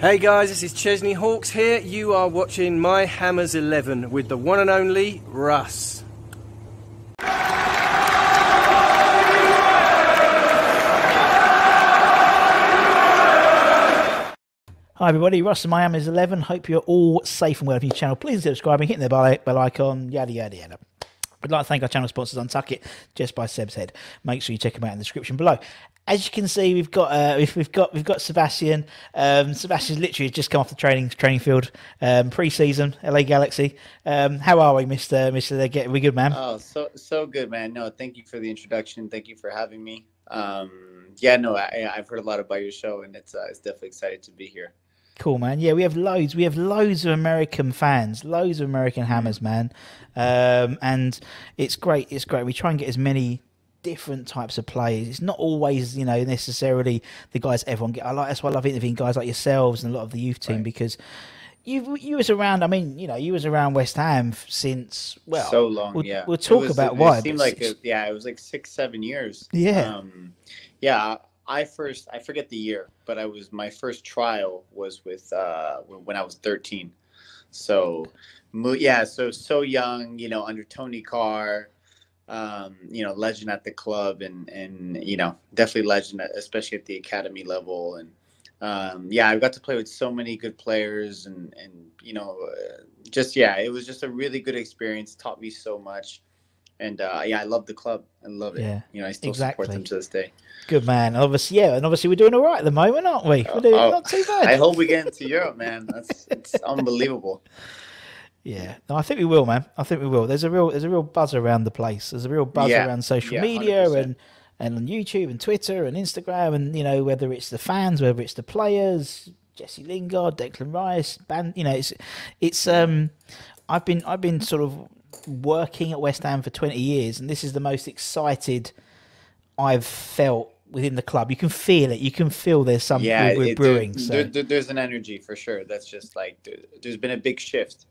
Hey guys, this is Chesney Hawkes here. You are watching My Hammers 11 with the one and only Russ. Hi everybody, Russ Miami is 11. Hope you're all safe and well on your channel. Please subscribe and hit the bell, bell icon, yada yada yada. I'd like to thank our channel sponsors, Untuck It, just by Seb's Head. Make sure you check them out in the description below. As you can see, we've got uh, we've, we've got we've got Sebastian. Um, Sebastian's literally just come off the training training field, um, pre-season, LA Galaxy. Um, how are we, Mister Mister? Get we good, man? Oh, so so good, man. No, thank you for the introduction. Thank you for having me. Um, yeah, no, I, I've heard a lot about your show, and it's uh, it's definitely excited to be here. Cool, man. Yeah, we have loads. We have loads of American fans, loads of American hammers, man. Um, and it's great. It's great. We try and get as many different types of players. It's not always, you know, necessarily the guys everyone get. I like that's why I love interviewing guys like yourselves and a lot of the youth team Right. because you you was around. I mean, you know, you was around West Ham since well so long, We'll, yeah. we'll talk was- about it, why. It seemed like it, yeah, it was like six, seven years. Yeah. Um, yeah. I first I forget the year, but I was my first trial was with uh, when when I was thirteen. So, mo- yeah, so so young, you know, under Tony Carr, um, you know, legend at the club, and and you know, definitely legend, especially at the academy level, and um, yeah, I got to play with so many good players, and and you know, uh, just yeah, it was just a really good experience. Taught me so much, and uh, yeah, I love the club. I love it. Yeah, you know, I still support them to this day. good man. Obviously, yeah, and obviously we're doing all right at the moment, aren't we? We're doing Oh, not too bad. I hope we get into Europe, man. That's it's unbelievable. Yeah, no, I think we will, man. I think we will. There's a real, there's a real buzz around the place. There's a real buzz Yeah, around social yeah, media 100%. and and on YouTube and Twitter and Instagram and you know whether it's the fans, whether it's the players, Jesse Lingard, Declan Rice, band. You know, it's it's um, I've been I've been sort of working at West Ham for 20 years, and this is the most excited I've felt within the club. You can feel it. You can feel there's something yeah, it- brewing. there- so. there- there- there's an energy for sure. That's just like there, there's been a big shift.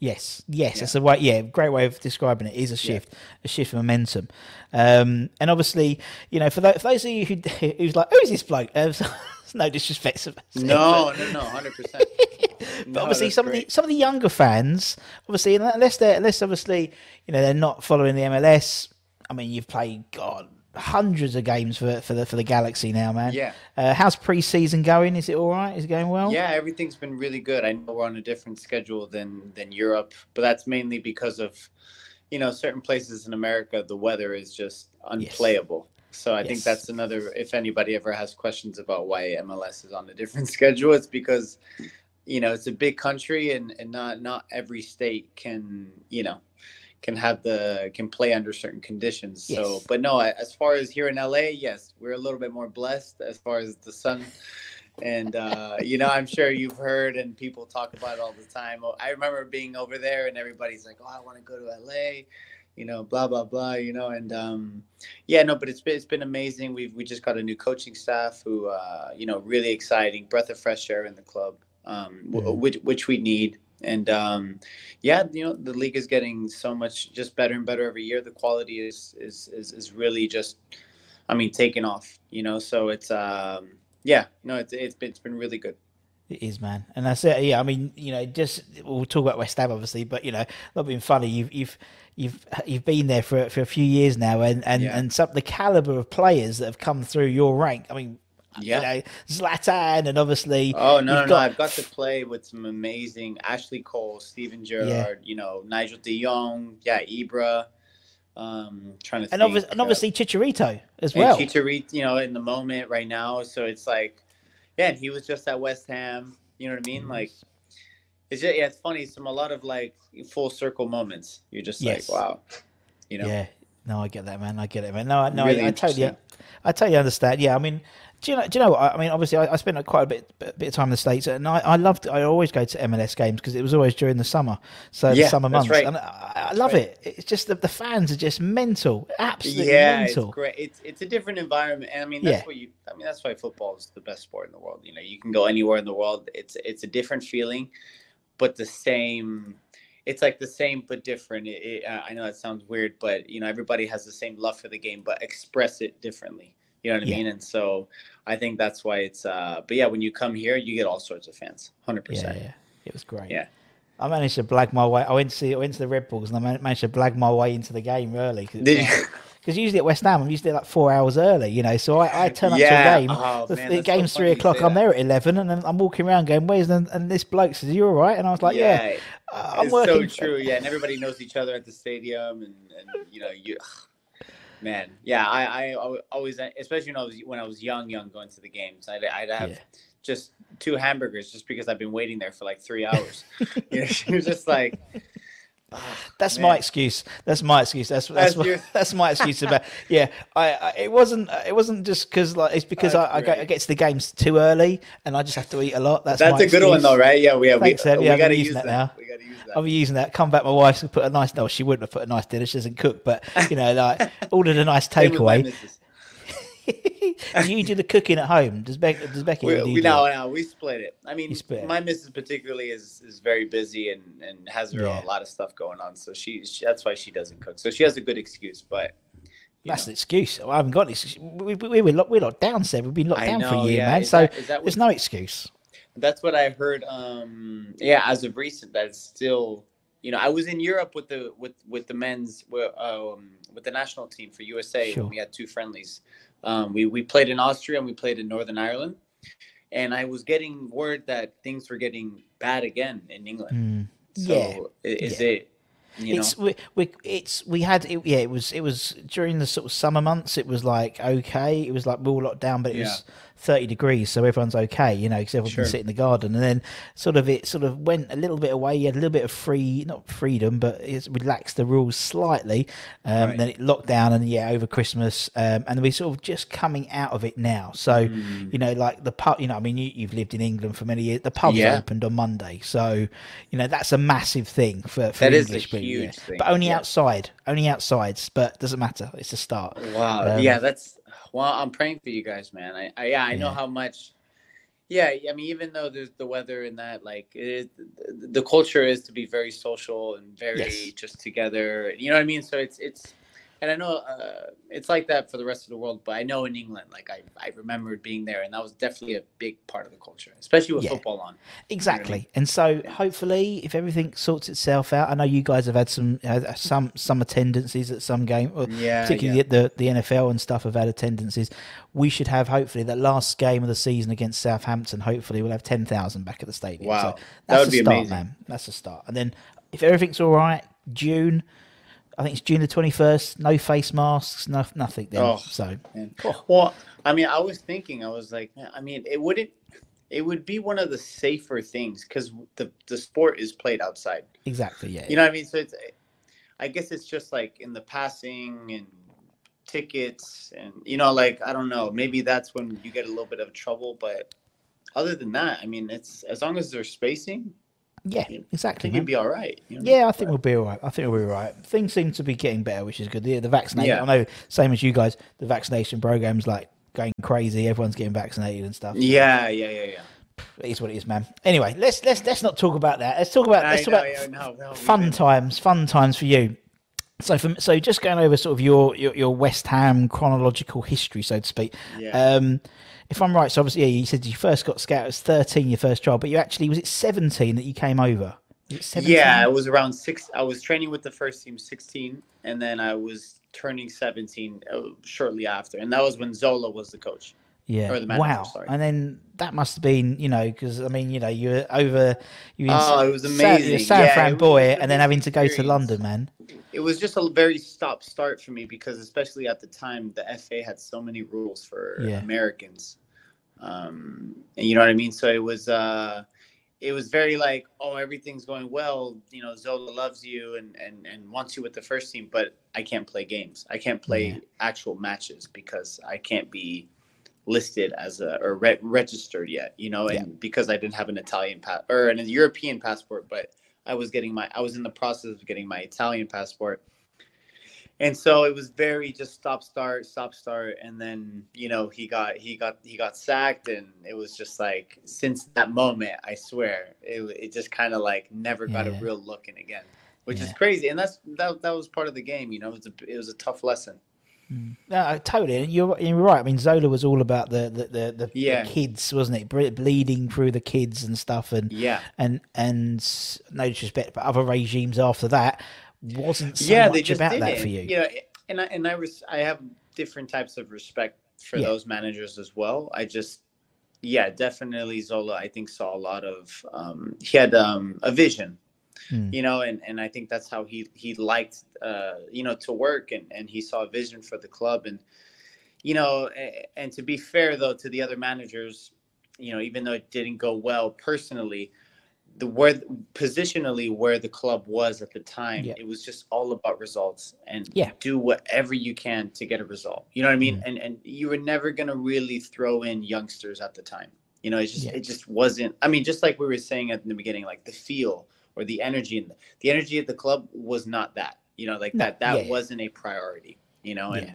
Yes, yes, that's a way. Yeah, great way of describing it. Is a shift, a shift of momentum, um, and obviously, you know, for those, for those of you who who's like, who is this bloke? Uh, no disrespect, Sebastian, No, no, no, hundred percent. but obviously some of the some of the younger fans, obviously, unless they're unless obviously, you know, they're not following the MLS. I mean, you've played God hundreds of games for for the for the Galaxy now, man. Yeah. Uh, how's pre-season going? Is it all right? Is it going well? Yeah, everything's been really good. I know we're on a different schedule than than Europe, but that's mainly because of you know certain places in America the weather is just unplayable. So I think that's another. If anybody ever has questions about why MLS is on a different schedule, it's because you know it's a big country and and not not every state can you know can have the can play under certain conditions. So, but no, as far as here in LA, yes, we're a little bit more blessed as far as the sun. And uh, you know, I'm sure you've heard and people talk about it all the time. Oh, I remember being over there and everybody's like, "Oh, I want to go to LA." You know, blah blah blah, you know, and um, yeah, no, but it's been it's been amazing. We've we just got a new coaching staff who, uh, you know, really exciting, breath of fresh air in the club, um, w- which which we need. And um, yeah, you know, the league is getting so much just better and better every year. The quality is is is, is really just, I mean, taking off. You know, so it's um, yeah, no, it's it's been it's been really good. It is, man, and that's it. Yeah, I mean, you know, just we'll talk about West Ham, obviously, but you know, not being funny, you've you've you've you've been there for for a few years now, and and Yeah. and some the caliber of players that have come through your rank. I mean, Yeah. you know, Zlatan, and obviously, Oh no, no, you've no! I've got to play with some amazing Ashley Cole, Steven Gerrard, you know, Nigel De Jong, yeah, Ibra. Um, trying to and, obvi- and obviously Chicharito as well. Chicharito, you know, in the moment right now. So it's like, yeah, and he was just at West Ham. You know what I Mm-hmm. mean? Like, it's just, yeah, it's funny. Some a lot of like full circle moments. You're just Yes. like, wow, you know. Yeah, no, I get that, man. I get it, man. No, I- no, Really I, I totally. I totally understand. Yeah, I mean, do you know? Do you know? what? I mean, obviously, I, I spent quite a bit, bit bit of time in the states, and I, I loved. I always go to MLS games because it was always during the summer, so the summer months, right. and I, I love it. It's just that the fans are just mental, absolutely yeah, mental. it's great. It's it's a different environment, and I mean that's Yeah. what you. I mean that's why football is the best sport in the world. You know, you can go anywhere in the world. It's it's a different feeling, but the same. It's like the same but different. It, it, uh, I know that sounds weird, but you know everybody has the same love for the game, but express it differently. You know what I mean? And so I think that's why it's. uh But yeah, when you come here, you get all sorts of fans. Hundred Yeah, percent. yeah, it was great. Yeah. I managed to blag my way. I went to see, I went to the Red Bulls, and I managed to blag my way into the game early. Cause, Did you? Because usually at West Ham, I'm usually like four hours early, you know. So I, I turn up Yeah. to a game. Oh, the, man, the that's so game's three o'clock. I'm there at eleven, and then I'm walking around going, "Where's?" The, and this bloke says, "You all right?" And I was like, "Yeah, uh, I'm it's working." so true. Yeah, and everybody knows each other at the stadium, and, and you know you, man, yeah. I I always, especially when I was when I was young, young going to the games, I'd I'd have Yeah. just two hamburgers just because I've been waiting there for like three hours. you know, she was just like. "Ah, That's man." my excuse. That's my excuse. That's that's, That's my, that's my excuse about. Yeah, I, I it wasn't it wasn't just because like it's because I, I, get, I get to the games too early and I just have to eat a lot. That's That's a good one excuse. though, right? Yeah, we have. Thanks, we, Ed. we Yeah, I've gotta use that that. now. We gotta use that. I'll be using that. Come back, my wife's put a nice. No, she wouldn't have put a nice dinner. She doesn't cook, but you know, like ordered a nice Same with my takeaway. Do you do the cooking at home? Does Becky? Does Becky? We, do we no, no, we split it. I mean, my missus particularly is is very busy and and has her Yeah. a lot of stuff going on, so she, she that's why she doesn't cook. So she has a good excuse, but That's know. an excuse. I haven't got this. We, we, we were locked, we're locked down, Seb. We've been locked I down for know, a year, yeah. man. Is So that- that there's no excuse. That's what I heard. Um, yeah, as of recent, that's still. You know, I was in Europe with the with with the men's um, with the national team for USA. Sure. We had two friendlies. Um, we we played in Austria and we played in Northern Ireland, and I was getting word that things were getting bad again in England. Mm. So Yeah, is yeah. it? You know, it's we, we it's we had it, yeah it was it was during the sort of summer months it was like okay it was like we all locked down but it was 30 degrees so everyone's okay you know because everyone Sure. can sit in the garden and then sort of it sort of went a little bit away you had a little bit of free not freedom but it relaxed the rules slightly um, Right. then it locked down and yeah over Christmas um, and we're sort of just coming out of it now so Mm. you know like the pub you know I mean you, you've lived in England for many years the pubs Yeah. opened on Monday so you know that's a massive thing for, for That English people, yeah. but only yeah. outside, only outsides. But doesn't matter. It's a start. Wow. Um, yeah, that's well. I'm praying for you guys, man. I, I yeah, I know Yeah. how much. Yeah, I mean, even though there's the weather and that, like, it the culture is to be very social and very Yes. just together. You know what I mean? So it's it's, and I know uh, it's like that for the rest of the world. But I know in England, like I I remembered being there, and that was definitely a big part of the culture, especially with Yeah. football on. Exactly. And so hopefully, if everything sorts itself out, I know you guys have had some had some some attendances at some game, or Yeah, particularly yeah. the the NFL and stuff have had attendances. We should have hopefully that last game of the season against Southampton. Hopefully, we'll have ten thousand back at the stadium. Wow. so That that's would a be start, amazing. man. That's a start. And then if everything's all right, June. I think it's June the twenty first. No face masks, no nothing. Then Oh, so man. Oh. Well, I mean, I was thinking, I was like, I mean, it wouldn't, it would be one of the safer things because the the sport is played outside. exactly, yeah. You know what I mean? So it's, I guess it's just like in the passing and tickets and you know, like I don't know, maybe that's when you get a little bit of trouble, but other than that, I mean, it's as long as there's spacing, Yeah, I exactly. think man. you'd be all right. you know? Yeah, I think we'll be all right. I think we'll be all right. Things seem to be getting better, which is good. The, the vaccination, Yeah. I know, same as you guys, the vaccination program's like going crazy. Everyone's getting vaccinated and stuff. Yeah, yeah, yeah, yeah. It is what it is, man. Anyway, let's let's let's not talk about that. Let's talk about I let's talk know, about yeah, no, no, fun times. Fun times for you. So from so just going over sort of your your, your West Ham chronological history, so to speak. Yeah. Um, if I'm right, so obviously yeah, you said you first got scouted as 13, your first job, but you actually was it 17 that you came over? It Yeah, it was around six. I was training with the first team 16, and then I was turning 17 uh, shortly after, and that was when Zola was the coach. Yeah. Manager, wow. sorry. And then that must have been, you know, because I mean, you know, you were over. You were Oh, Sa- it was amazing. you're a San Yeah, Fran boy, and then having to go to. London, man. It was just a very stop start for me because, especially at the time, the FA had so many rules for Yeah. Americans. Um, and you know what I mean. So it was, uh, it was very like, oh, everything's going well. You know, Zola loves you and and and wants you with the first team, but I can't play games. I can't play Yeah. actual matches because I can't be listed as a or re- registered yet. You know, and Yeah. because I didn't have an Italian pass or an European passport, but I was getting my I was in the process of getting my Italian passport. And so it was very just stop start stop start and then you know he got he got he got sacked and it was just like since that moment I swear it it just kind of like never got Yeah. a real look in again which is crazy and that's that, that was part of the game you know it was a, it was a tough lesson No, uh, totally. And You're you're right. I mean, Zola was all about the the the, the, the kids, wasn't it? Ble- Bleeding through the kids and stuff, and yeah and and no disrespect, but other regimes after that wasn't so yeah much they just about did that it. for you. you know and I and I was I have different types of respect for Yeah. those managers as well I just yeah definitely Zola I think saw a lot of um he had um a vision Hmm. you know and and I think that's how he he liked uh you know to work and and he saw a vision for the club and you know and to be fair though to the other managers you know even though it didn't go well personally the where positionally where the club was at the time Yeah. it was just all about results and Yeah. do whatever you can to get a result you know what i mean Mm. and and you were never going to really throw in youngsters at the time you know it just Yeah. it just wasn't i mean just like we were saying at the beginning like the feel or the energy and the, the energy at the club was not that you know like No, that that yeah, wasn't a priority you know and Yeah.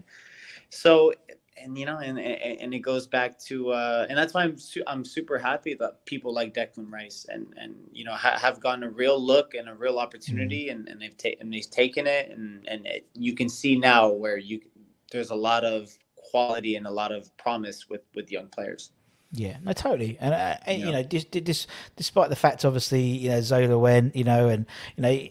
so and you know and, and and it goes back to uh and that's why i'm su- i'm super happy that people like declan rice and and you know ha- have gotten a real look and a real opportunity and, and they've taken and he's taken it and and it, you can see now where you there's a lot of quality and a lot of promise with with young players Yeah, no, totally, and, uh, and you know, dis, dis, despite the fact, obviously, you know, Zola went, you know, and you know,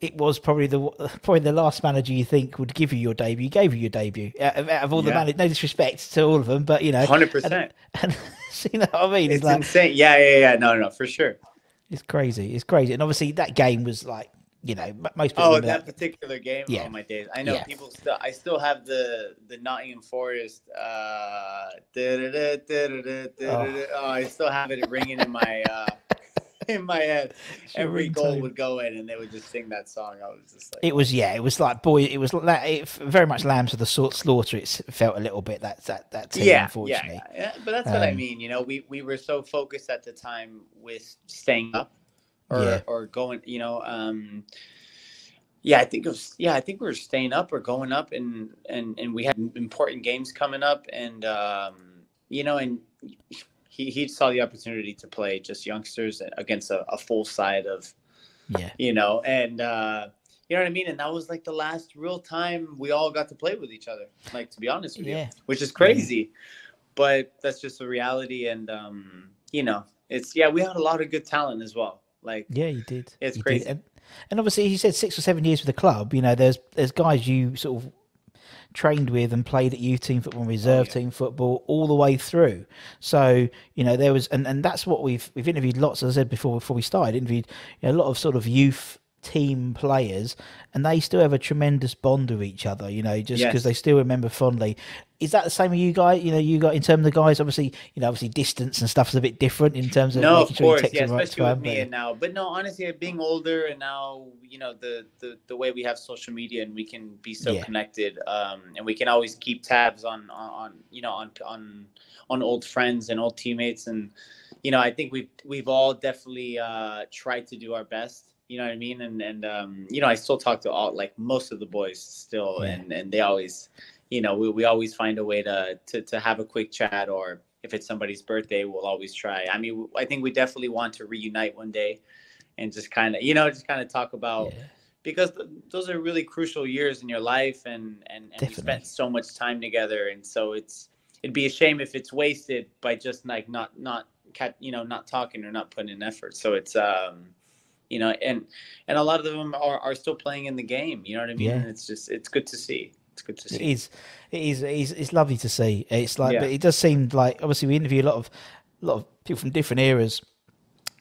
it was probably the probably the last manager you think would give you your debut. Gave you your debut out of, out of all the Yeah. managers. No disrespect to all of them, but you know, 100%. And, and see you know what I mean? It's, it's like insane yeah yeah yeah no no no for sure it's crazy. It's crazy, and obviously that game was like, you know, most people Oh, that that. particular game. Yeah. Oh my days! I know Yeah. people still. I still have the the Nottingham Forest. Uh, da-da-da, da-da-da, da-da-da. Oh, I still have it ringing in my uh, in my head. Every goal would go in, and they would just sing that song. I was just like, It was yeah, it was like boy, it was la- it, very much lambs of the sort slaughter. It felt a little bit that that that team, yeah, yeah, unfortunately. yeah, yeah. But that's what I Um, mean. You know, we we were so focused at the time with staying up or Yeah. or going. You know, um, yeah, I think it was. Yeah, I think we were staying up or going up, and and and we had important games coming up, and um, you know, and he he saw the opportunity to play just youngsters against a, a full side of Yeah, you know, and uh, you know what I mean. And that was like the last real time we all got to play with each other. Like to be honest with Yeah. you, which is crazy, but that's just the reality. And um, you know, it's yeah, we had a lot of good talent as well. Like yeah, you did. It's You did. crazy. And, and obviously, he said six or seven years with the club. You know, there's there's guys you sort of trained with and played at youth team football, and reserve oh, yeah. team football all the way through. So you know there was, and, and that's what we've we've interviewed lots. As I said before, before we started, interviewed you know, a lot of sort of youth team players, and they still have a tremendous bond with each other. You know, just because Yes. they still remember fondly. Is that the same with you guys? You know, you got in terms of the guys. Obviously, you know, obviously distance and stuff is a bit different in terms of no, of sure course, yeah, right especially with me but- now. But no, honestly, being older and now, you know, the the the way we have social media and we can be so Yeah. connected, um, and we can always keep tabs on on, on you know on on on old friends and old teammates and you know, I think we've we've all definitely uh, tried to do our best. You know what I mean? And and um, you know, I still talk to all like most of the boys still, Yeah. and and they always, you know, we, we always find a way to, to to have a quick chat, or if it's somebody's birthday, we'll always try. I mean, I think we definitely want to reunite one day, and just kind of you know just kind of talk about Yeah. because th- those are really crucial years in your life and and, and you spent so much time together and so it's it'd be a shame if it's wasted by just like not not cat you know not talking or not putting in effort so it's um you know and and a lot of them are, are still playing in the game you know what i mean Yeah. and it's just it's good to see it's good to see is. It is. It is. It's lovely to see. It's like, Yeah. but it does seem like obviously we interview a lot of, a lot of people from different eras.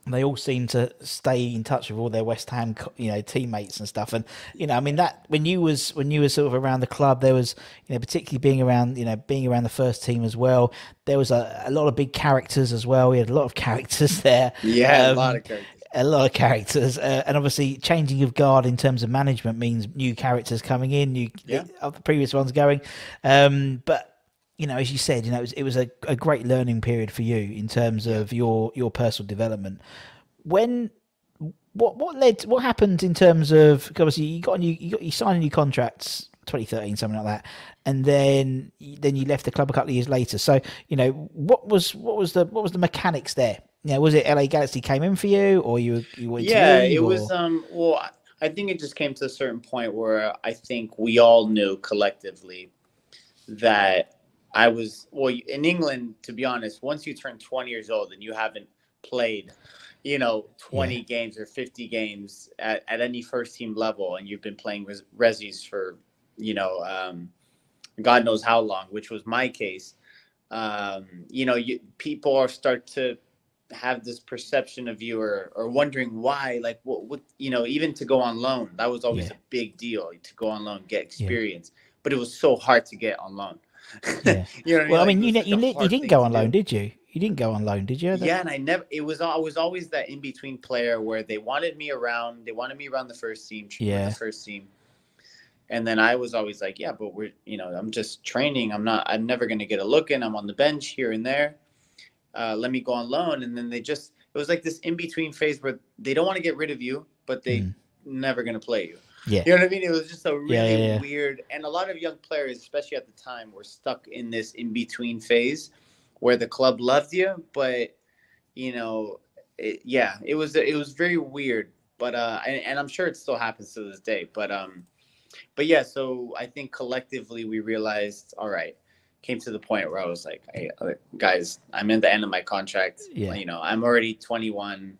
and They all seem to stay in touch with all their West Ham, you know, teammates and stuff. And you know, I mean that when you was when you were sort of around the club, there was, you know, particularly being around, you know, being around the first team as well. There was a, a lot of big characters as well. We had a lot of characters there. yeah a Um, lot of characters a lot of characters, uh, and obviously changing of guard in terms of management means new characters coming in, new Yeah. of the previous ones going. Um, but you know, as you said, you know, it was, it was a, a great learning period for you in terms of your your personal development. When what what led what happened in terms of obviously you got a new you got you signed a new contracts 2013 something like that and then then you left the club a couple of years later so you know what was what was the what was the mechanics there yeah was it LA Galaxy came in for you or you you yeah to leave, it was um well I- think it just came to a certain point where i think we all knew collectively that i was well in england to be honest once you turn 20 years old and you haven't played you know 20 games or 50 games at, at any first team level and you've been playing res- resis for you know um god knows how long which was my case um you know you people are start to have this perception of you or, or wondering why like what, what you know even to go on loan that was always Yeah. a big deal to go on loan get experience. But it was so hard to get on loan. Yeah. you know well I Like, mean it you was ne- such you, you didn't go on loan did you? You didn't go on loan did you yeah and i never it was i was always that in between player where they wanted me around they wanted me around the first team Yeah. the first team. And then i was always like yeah but we're you know i'm just training. I'm not i'm never going to get a look in. I'm on the bench here and there uh, let me go on loan and then they just it was like this in between phase where they don't want to get rid of you but they Mm. never going to play you yeah you know what I mean? It was just a really Yeah, yeah, yeah. weird, and a lot of young players, especially at the time, were stuck in this in between phase where the club loved you, but you know, it, yeah, it was it was very weird. But uh, and, and I'm sure it still happens to this day. But um, but yeah, so I think collectively we realized, all right, came to the point where I was like, hey, uh, guys, I'm in the end of my contract. Yeah. You know, I'm already 21.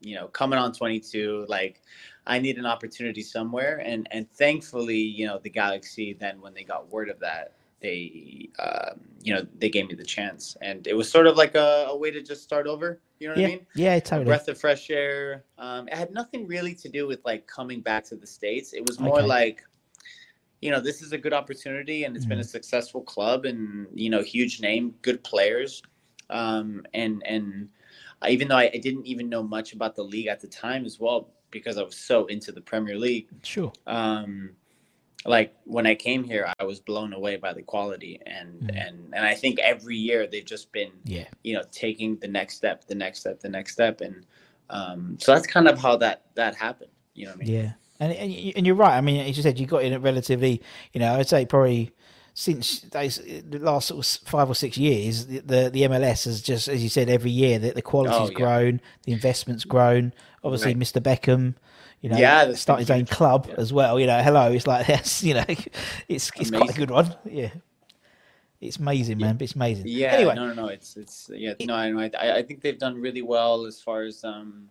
You know, coming on 22, like. I need an opportunity somewhere, and and thankfully, you know, the Galaxy. Then when they got word of that, they, um, you know, they gave me the chance, and it was sort of like a, a way to just start over. You know what yeah I mean? yeah it's A breath of fresh air. Um, it had nothing really to do with like coming back to the states. It was more Okay. like, you know, this is a good opportunity, and it's been a Mm-hmm. successful club, and you know, huge name, good players, um, and and I- even though I, I didn't even know much about the league at the time as well, because I was so into the Premier League. sure Um, like when I came here, I was blown away by the quality, and Mhm. and and I think every year they've just been yeah you know taking the next step the next step the next step and um so that's kind of how that that happened you know what i mean Yeah, and and, and you're right. I mean, as you said, you got in it relatively. You know, I'd say probably since those the last sort of five or six years, the the, the MLS has just, as you said, every year that the quality's Oh, yeah. grown, the investment's grown. Obviously, Right. Mr. Beckham. You know, Yeah, started his own club Yeah. as well. You know, hello, it's like yes, you know, it's it's quite a good one. Yeah, it's amazing, man. It's amazing. yeah Anyway, no no no it's it's yeah no I i think they've done really well as far as um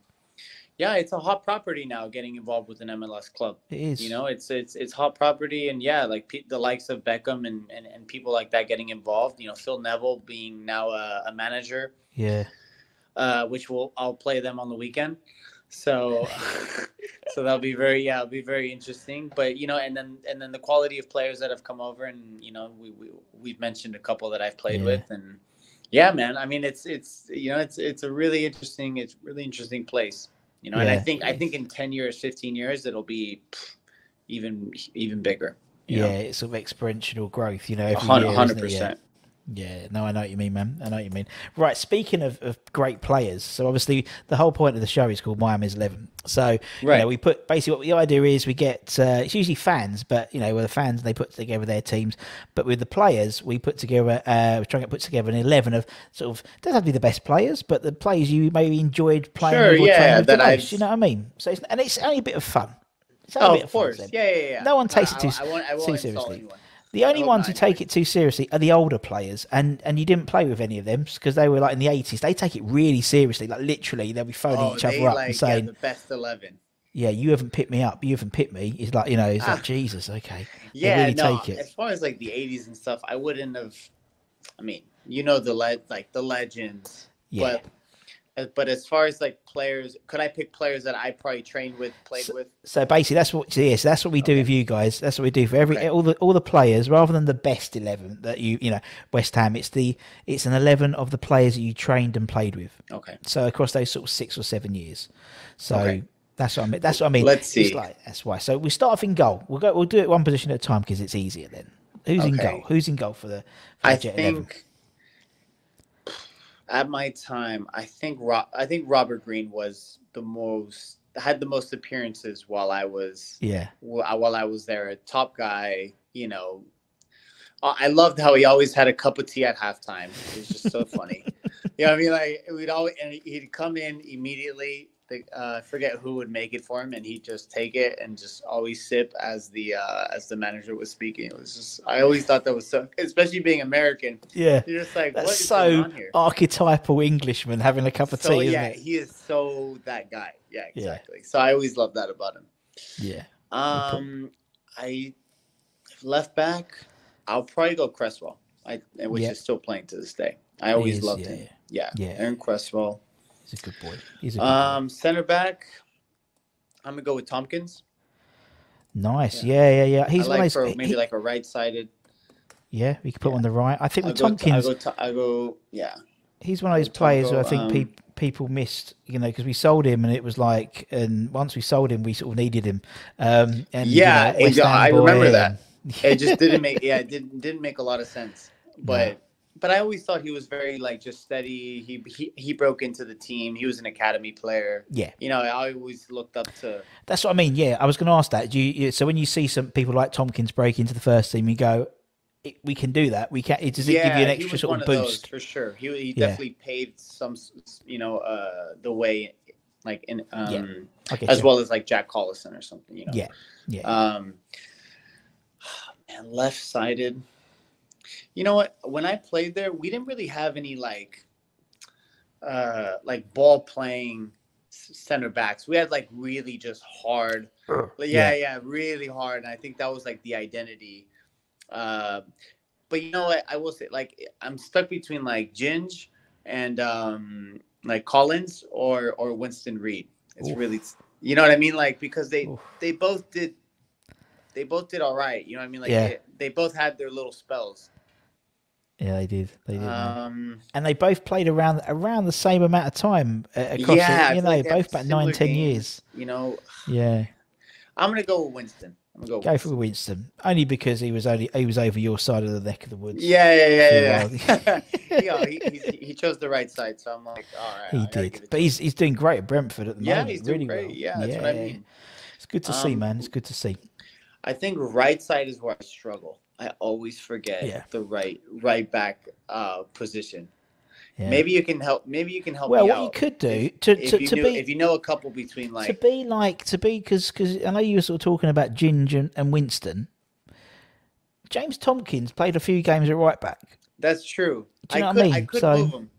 yeah it's a hot property now getting involved with an mls club it is. you know it's it's it's hot property and yeah like pe- the likes of beckham and, and and people like that getting involved you know phil neville being now a, a manager Yeah. uh, which will I'll play them on the weekend. So, so that'll be very yeah, it'll be very interesting. But you know, and then and then the quality of players that have come over, and you know, we, we we've mentioned a couple that I've played Yeah. with, and yeah, man. I mean, it's it's you know, it's it's a really interesting, it's really interesting place. You know, and I think I think in ten years, fifteen years, it'll be even even bigger. Yeah, know? it's sort of exponential growth. You know, A every hun- year, hundred? Yeah. percent. Yeah, no, I know what you mean, man. I know what you mean. Right, speaking of, of great players, so obviously the whole point of the show is called Miami's Eleven. So, you Right. know, we put basically what the idea is we get uh, it's usually fans, but you know, with the fans they put together their teams, but with the players we put together uh, we're trying to put together an eleven of sort of doesn't have to be the best players, but the players you maybe enjoyed playing Sure, with yeah, that most. You know what I mean? So, it's, and it's only a bit of fun. It's only a Oh, bit of fun, course. Seb. Yeah, yeah, yeah. No one takes I- it too, I- I won't- I won't too seriously. anyone. The only hope ones who take it too seriously are the older players, and and you didn't play with any of them because they were like in the eighties. They take it really seriously, like literally, they'll be phoning Oh, each other up like and yeah, saying, the best eleven. "Yeah, you haven't picked me up. You haven't picked me." It's like you know, it's Ah. like Jesus, okay, Yeah, really no. take it. As far as like the '80s and stuff, I wouldn't have. I mean, you know the le- like the legends. Yeah. But Uh, but as far as like players, could I pick players that I probably trained with, played with? So basically, that's what yes, that's what we do with you guys. That's what we do for every Okay. all the all the players, rather than the best eleven that you you know West Ham. It's the it's an eleven of the players that you trained and played with. Okay. So across those sort of six or seven years. So Okay. that's what I mean. That's what I mean. Let's It's see. like, that's why. So we start off in goal. We'll go. We'll do it one position at a time because it's easier then. Who's in goal? Who's in goal for the? For I the Jet 11? At my time, I think Ro- I think Robert Green was the most had the most appearances while I was Yeah. Uh, while I was there. A top guy, you know. I I loved how he always had a cup of tea at halftime. It was just so funny. You know, I mean, like we'd always and he'd come in immediately. The, uh, I forget who would make it for him, and he'd just take it and just always sip as the uh, as the manager was speaking. It was just I always thought that was so, especially being American. Yeah. You're just like, what That's so on here? archetypal Englishman having a cup of So tea, yeah, isn't it? he is so that guy. Yeah, Yeah. exactly. So I always love that about him. Yeah. Um, I left back. I'll probably go Cresswell. I which Yeah. is still playing to this day. I always is, loved yeah, him. Yeah. Yeah. Aaron Cresswell. He's a good boy. He's a good Um, center back. I'm gonna go with Tomkins. Nice. Yeah, yeah, yeah. He's I one like of for maybe he- like a right-sided. yeah, we could put him on the right. I think I'll with go, Tomkins, I go. I go. Yeah. he's one of those players who I think um, peop people missed, you know, because we sold him and it was like, and once we sold him, we sort of needed him. Um, and you Yeah, know, West yeah, Ham I remember that. It just didn't make. Yeah, it didn't didn't make a lot of sense. But but I always thought he was very like just steady. He he he broke into the team. He was an academy player. Yeah. You know, I always looked up to. That's what I mean. Yeah, I was going to ask that. Do you, you- so when you see some people like Tomkins break into the first team, you go, "We can do that. We can." It, does it yeah, give you an extra sort of boost? for sure. He he Yeah. definitely paved some, you know, uh, the way, like in um, get as you. well as like Jack Collison or something. You know. Yeah, yeah. Um, man, left sided. You know what? When I played there, we didn't really have any like, uh, like ball playing center backs. We had like really just hard. Like, yeah, yeah, really hard. And I think that was like the identity. Uh, but you know what? I will say, like, I'm stuck between like Ginge and um, like Collins or or Winston Reid. It's Oof. really, you know what I mean? Like because they Oof. they both did, they both did all right. You know what I mean? Like Yeah. they, they both had their little spells. Yeah, they did. They did. Um, and they both played around around the same amount of time uh, across. yeah, the, you know, like both about nine, ten games. years. You know, Yeah, I'm gonna go with Winston. I'm gonna go. go with for Winston only because he was only he was over your side of the neck of the woods. Yeah, yeah, yeah, for yeah. yeah. he, he, he chose the right side, so I'm like, all right. He did. But he's he's doing great at Brentford at the Yeah, moment. he's doing really great. well. Yeah, that's what I mean. It's good to see, Um, man. It's good to see. I think right side is where I struggle. I always forget Yeah. the right right back uh, position. Yeah. Maybe you can help. Maybe you can help Well, what you could do if, to- if to- you to knew, be- if you know a couple between like to be like to be because because I know you were sort of talking about Ginger and, and Winston. James Tomkins played a few games at right back, that's true. Do you know I what could I mean? could So- move him.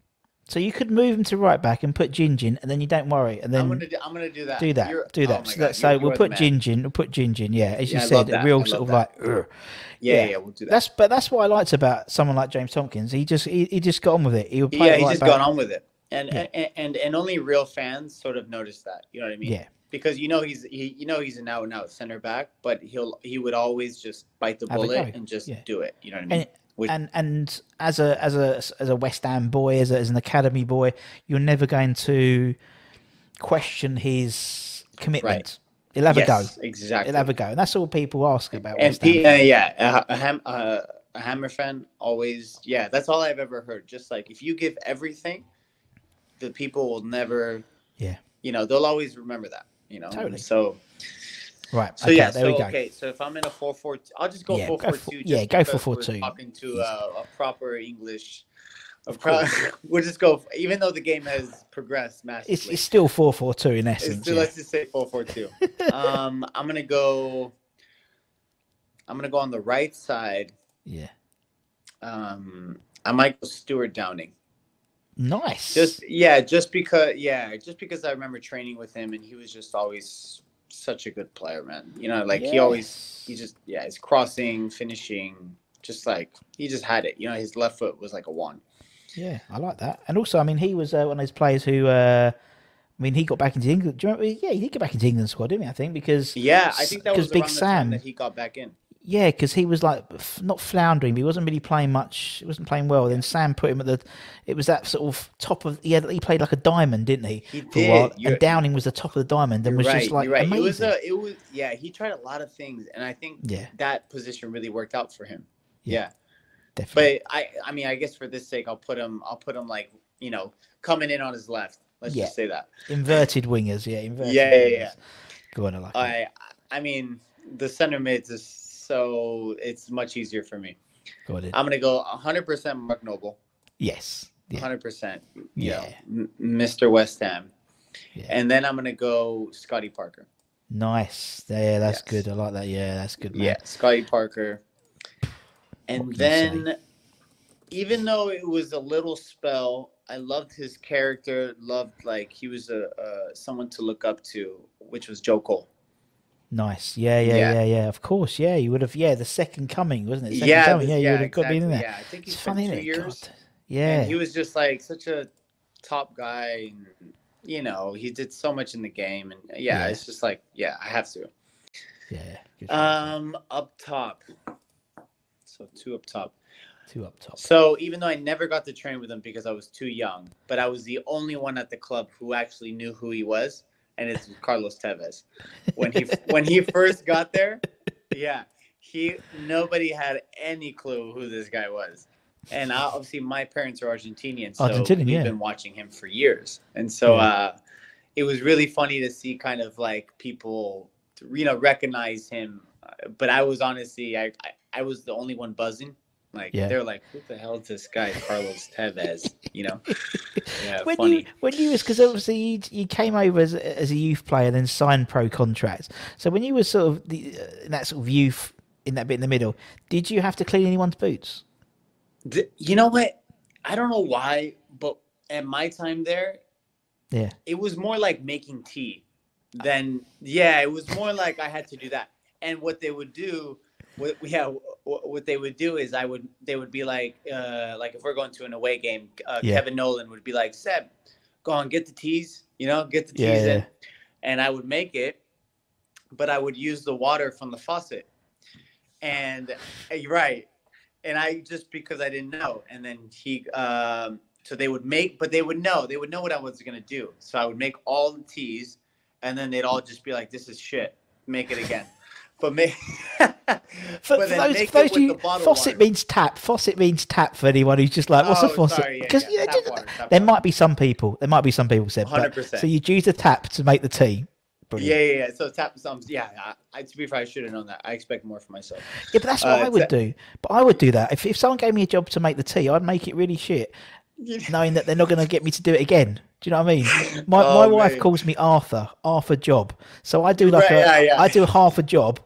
So you could move him to right back and put Ginge in, and then you don't worry, and then I'm gonna do, I'm gonna do that. do that, You're- do oh that. my so that, so we'll put the man. Ginge in. We'll put Ginge in. Yeah, as you Yeah, I said, a that. real sort of love like. that. "Ugh." Yeah, yeah, we'll do that. That's but that's what I liked about someone like James Tomkins. He just he, he just got on with it. He would play yeah, he's right just back. gone on with it, and, Yeah. and and and only real fans sort of notice that. You know what I mean? Yeah. Because you know he's he you know he's an out and out center back, but he'll he would always just bite the Have bullet and just Yeah. do it. You know what I mean? And, Which- and and as a as a as a West Ham boy, as, a, as an academy boy, you're never going to question his commitment. He'll have yes, a go. exactly. He'll have a go, and that's all people ask about and West Ham. P, uh, yeah, a, a, ham, uh, a Hammer fan. Always, yeah. That's all I've ever heard. Just like if you give everything, the people will never. Yeah. You know, they'll always remember that. You know. Totally. So. Right. So okay, yeah. there So we go. okay. So if I'm in a four four, I'll just go Yeah, four go four two. yeah, go for because we're 4-4-2. Talking to uh, a proper English. Of course. we'll just go. Even though the game has progressed massively. It's, it's still four four two in It's essence. still- yeah. Let's just say four four two. um, I'm gonna go. I'm gonna go on the right side. yeah. Um, I might go Stewart Downing. Nice. Just yeah, just because yeah, just because I remember training with him and he was just always such a good player, man. You know, like he always he just yeah, his crossing, finishing, just like he just had it. You know, his left foot was like a wand. Yeah, I like that. And also, I mean, he was uh, one of those players who, uh, I mean, he got back into England. Do you remember? Yeah, he did get back into England squad, didn't he? I think because Yeah, I think that because was Big the Sam. that he got back in. Yeah, because he was like f- not floundering, but he wasn't really playing much. He wasn't playing well. Then Sam put him at the. It was that sort of top of. He had, he played like a diamond, didn't he? He for a while, did. And Downing was the top of the diamond, and was right. just like right. amazing. It was a. It was yeah. He tried a lot of things, and I think Yeah. that position really worked out for him. Yeah, Yeah. definitely. But I, I mean, I guess for this sake, I'll put him. I'll put him like you know coming in on his left. Let's Yeah. just say that. inverted wingers, yeah, inverted. Yeah, yeah, yeah. Go on, I like. I, I mean, the center mids is so it's much easier for me. Go on. in. I'm gonna go 100% Mark Noble. yes. Yeah. 100%. You Yeah. know, Mr. West Ham. Yeah. And then I'm gonna go Scotty Parker. Nice. Yeah, that's Yes. good. I like that. Yeah, that's good, man. Yeah, Scotty Parker. And then, even though it was a little spell, I loved his character. Loved like he was a uh, someone to look up to, which was Joe Cole. Nice. Yeah, yeah, Yeah. yeah, yeah. Of course. Yeah, you would have. Yeah, the second coming, wasn't it? Second Yeah, coming. this- Yeah, you would have got been in there. yeah. I think he it's spent funny, two it? years. God. Yeah. And he was just like such a top guy. And, you know, he did so much in the game, and yeah, Yeah. it's just like yeah, I have to. yeah. Um, up top. So two up top. Two up top. So even though I never got to train with him because I was too young, but I was the only one at the club who actually knew who he was, and it's Carlos Tevez. When he when he first got there, yeah, he nobody had any clue who this guy was. And obviously, my parents are Argentinian, so Argentinian, we've yeah. been watching him for years. And so Yeah. uh, it was really funny to see kind of like people, you know, recognize him. But I was honestly, I, I, I was the only one buzzing. Like Yeah. they're like, "Who the hell is this guy, Carlos Tevez?" You know? Yeah, when funny. you when you was because obviously you, you came over as, a- as a youth player, then signed pro contracts. So when you were sort of the, uh, in that sort of youth in that bit in the middle, did you have to clean anyone's boots? Th- you know what? I don't know why, but at my time there, Yeah. it was more like making tea than yeah. It was more like I had to do that. And what they would do, what yeah, what they would do is I would they would be like uh like if we're going to an away game, uh, Yeah. Kevin Nolan would be like Seb, go on get the teas, you know, get the teas Yeah, in, yeah. and I would make it, but I would use the water from the faucet, and uh, you're right, and I just because I didn't know, and then he um so they would make, but they would know, they would know what I was gonna do, so I would make all the teas, and then they'd all just be like, "This is shit, make it again." But make, For, for those, for those you, faucet water. means tap. Faucet means tap for anyone who's just like, what's a Oh, faucet? sorry, yeah, Because yeah, you know, tap just- water, tap there water. might be some people. There might be some people said, 100%. so you'd use the tap to make the tea. Brilliant. Yeah, yeah, yeah. So tap some. Yeah, I, I, to be fair, I should have known that. I expect more for myself. Yeah, but that's what Uh, I would do. But I would do that. If, if someone gave me a job to make the tea, I'd make it really shit, knowing that they're not going to get me to do it again. Do you know what I mean? My, Oh, my wife calls me Arthur, Arthur job. So I do like Right, a, yeah, yeah. I do half a job,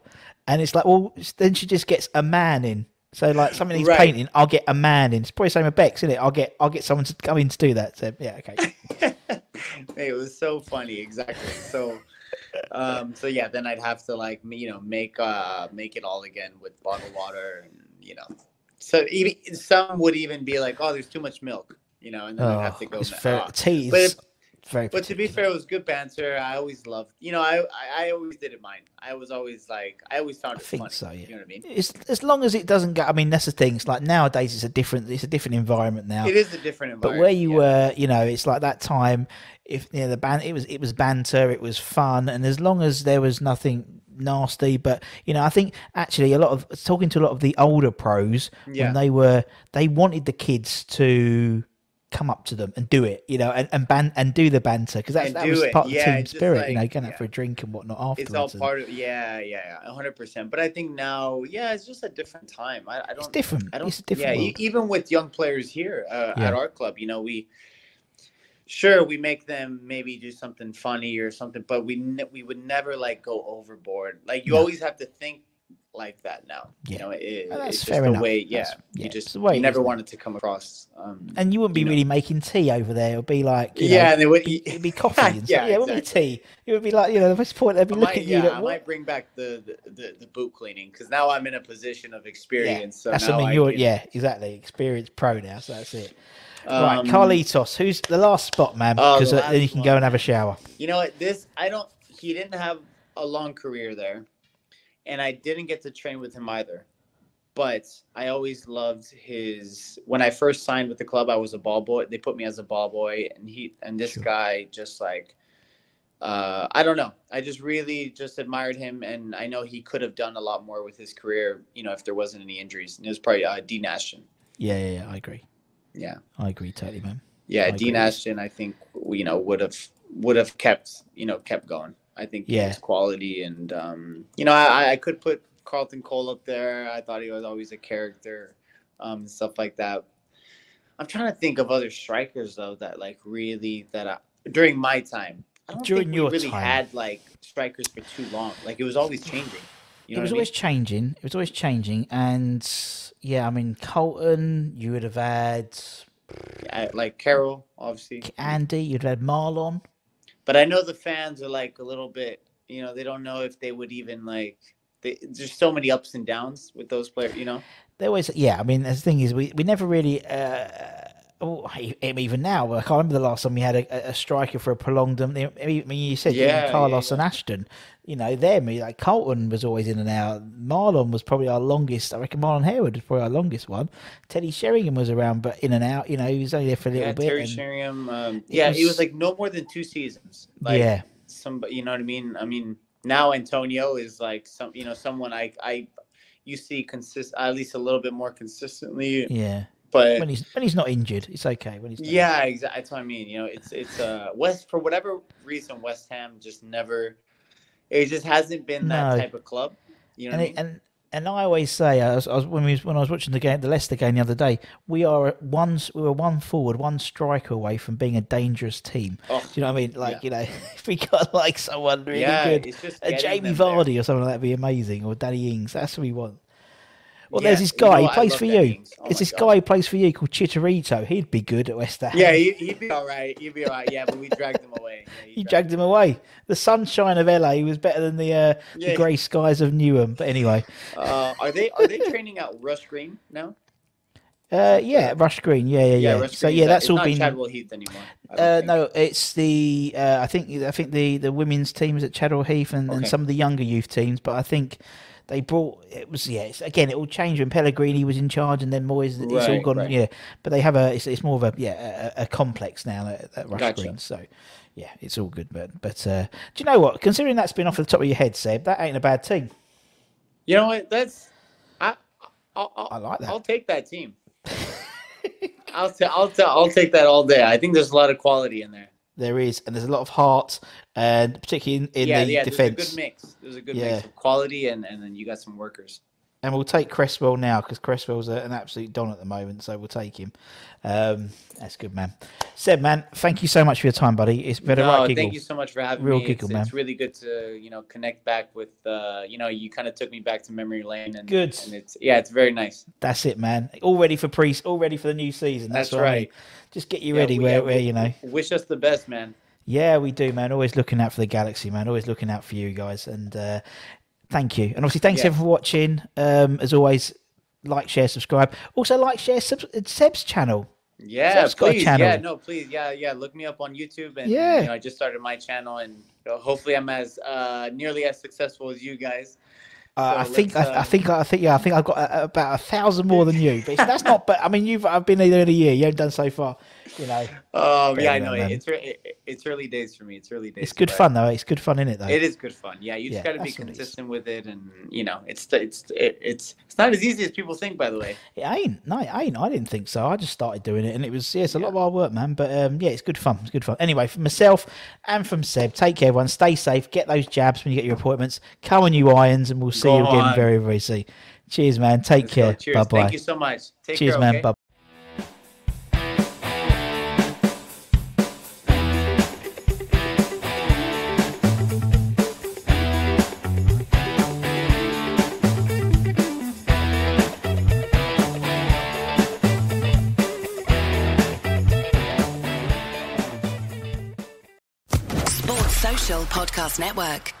and it's like, well, then she just gets a man in. So like something he's Right. painting, I'll get a man in. It's probably the same with Bex, isn't it? I'll get I'll get someone to come in to do that. So yeah, okay. It was so funny, exactly. So, um, so yeah, then I'd have to like, you know, make uh, make it all again with bottled water, and you know, so even some would even be like, oh, there's too much milk, you know, and then I'd have to Oh, go. it's ma- very, ah. tea But if- very. But to be fair, it was good banter. I always loved, you know, I I, I always did it mine. I was always like, I always found I it think funny. so. Yeah. You know what I mean? It's, as long as it doesn't get. I mean, that's the thing. It's like nowadays, it's a different. It's a different environment now. It is a different environment. But where you yeah. were, you know, it's like that time. If you know, the ban, it was it was banter, it was fun, and as long as there was nothing nasty. But you know, I think actually a lot of talking to a lot of the older pros Yeah. when they were they wanted the kids to come up to them and do it, you know, and and ban and do the banter because that's that do was it. part of the Yeah, team spirit, you know, like- going out yeah. for a drink and whatnot afterwards. It's all and- part of yeah, yeah, yeah, hundred percent. But I think now, yeah, it's just a different time. I, I don't. it's different. I don't. it's a different. yeah, world. even with young players here uh, Yeah. at our club, you know, we sure we make them maybe do something funny or something, but we ne- we would never like go overboard. Like you No. always have to think like that now. Yeah. You know, it, Well, that's it's fair just the enough. way. Yeah, That's- yeah, you it's just the way you never wanted to come across. Um, and you wouldn't be you know. really making tea over there. It would be like, you know, yeah, and it would. it'd be coffee and yeah. Yeah, it wouldn't be tea. It would be like, you know, the first point they'd be I looking might, at you. yeah, like, I might bring back the the, the, the boot cleaning because now I'm in a position of experience. so that's now something I you're, can- yeah, exactly. Experience pro now, so that's it. right, Um, Carlitos, who's the last spot, man? Oh, Because uh, then you last can go and have a shower. You know what? This I don't. He didn't have a long career there, and I didn't get to train with him either. But I always loved his. When I first signed with the club, I was a ball boy. They put me as a ball boy, and he and this Sure. guy just like. Uh, I don't know. I just really just admired him, and I know he could have done a lot more with his career. You know, if there wasn't any injuries. And it was probably uh, Dean Ashton. Yeah, yeah, yeah, I agree. Yeah. I agree totally, man. Yeah, I Dean agree. Ashton, I think you know would have would have kept you know kept going. I think Yeah. his quality and um, you know I, I could put Carlton Cole up there. I thought he was always a character, um, and stuff like that. I'm trying to think of other strikers though that like really that I, during my time. I don't During think your we really time. had like strikers for too long. Like it was always changing. You know it was always mean? changing. It was always changing, and yeah, I mean Carlton, you would have had I- like Carroll, obviously. Andy, you'd have had Marlon. But I know the fans are like a little bit, you know, they don't know if they would even like. They, there's so many ups and downs with those players, you know. They always, yeah. I mean, the thing is, we, we never really. Uh, oh, e- even now, I can't remember the last time we had a, a striker for a prolonged. um, I mean, you said you know, Yeah, yeah, Carlos and Ashton. You know, them like Carlton was always in and out. Marlon was probably our longest. I reckon Marlon Harewood was probably our longest one. Teddy Sheringham was around, but in and out. You know, he was only there for a little Yeah, bit. Teddy and- Sheringham. Um, yeah, he was- was like no more than two seasons. Like, yeah, Somebody, you know what I mean? I mean, now Antonio is like some, you know, someone I I you see consist at least a little bit more consistently. yeah. But When he's when he's not injured, it's okay. When he's Yeah, exactly. That's what I mean. You know, it's it's uh West for whatever reason West Ham just never. It just hasn't been that No. type of club. You know and, what I mean? and and I always say, I was, I was when we when I was watching the game, the Leicester game the other day, we are one we were one forward, one striker away from being a dangerous team. Oh, Do you know what I mean? Like Yeah. you know, if we got like someone really yeah, good, it's just a Jamie them there. Vardy or something like that would be amazing, or Danny Ings. That's what we want. Well, Yeah, there's this you know guy. he plays for you. Oh it's this God. guy who plays for you called Chicharito. He'd be good at West Ham. Yeah, he, he'd be all right. He'd be all right. Yeah, but we dragged him away. Yeah, he dragged him away. The sunshine of LA was better than the uh, the Yeah. grey skies of Newham. But anyway, Uh, are they are they training out Rush Green now? uh, yeah, Rush Green. Yeah, yeah, yeah. Rush so yeah, that's all been. Chadwell Heath anymore. Uh, no, it's the uh, I think I think the the women's teams at Chadwell Heath and, and some of the younger youth teams, but I think they brought it was yeah it's, again it all changed when Pellegrini was in charge and then Moyes it's all gone right. yeah but they have a it's, it's more of a yeah a, a complex now at, at Rush Gotcha. Green so yeah it's all good but but uh, do you know what considering that's been off the top of your head Seb that ain't a bad team You know what? That's I. I'll, I'll, I like that. I'll take that team. I'll ta- I'll ta- I'll take that all day. I think there's a lot of quality in there. there is and there's a lot of heart and particularly in, in yeah, the yeah. defense There's a good mix. There's a good Yeah. mix of quality and and then you got some workers. And we'll take Cresswell now because Cresswell's a, an absolute don at the moment, so we'll take him. Um, that's good, man. Seb, man, thank you so much for your time, buddy. It's been a no, right giggle. thank you so much for having Real me. giggle, it's, man. it's really good to you know connect back with. Uh, you know, you kind of took me back to memory lane and Good. And it's yeah, it's very nice. That's it, man. All ready for pre, all ready for the new season. That's, That's what I mean. right. Just get you Yeah, ready we- where, yeah, where you know. Wish us the best, man. Yeah, we do, man. Always looking out for the galaxy, man. Always looking out for you guys. And uh, thank you. And obviously, thanks Yeah. everyone for watching. Um, as always, like, share, subscribe. Also, like, share sub- Seb's channel. Yeah, Seb's got a please. channel. Yeah, no, please. Yeah, yeah. Look me up on YouTube, and Yeah. you know, I just started my channel, and you know, hopefully, I'm as uh, nearly as successful as you guys. Uh, I So think I, let's, I uh, think I think yeah I think I've got uh, about a thousand more than you, but that's not. But I mean, you've I've been there in a year. You haven't done so far. You know, Oh yeah, I know. It's re- it's early days for me. It's early days. it's good fun though. It's good fun in it though. It is good fun. Yeah, you just Yeah, got to be that's what it is. consistent with it, and you know, it's it's it, it's it's not as easy as people think. By the way, It ain't. No, it ain't. I didn't think so. I just started doing it, and it was yeah, it's a lot of hard work, man. But um, yeah, it's good fun. It's good fun. Anyway, from myself and from Seb, take care, everyone. Stay safe. Get those jabs when you get your appointments. Come on, you irons, and we'll see Go you again on. very, very soon. Cheers, man. Take Let's care. Cheers. Bye bye. Thank you so much. Take Cheers, care. man. okay? Bye. Podcast Network.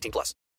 18 plus.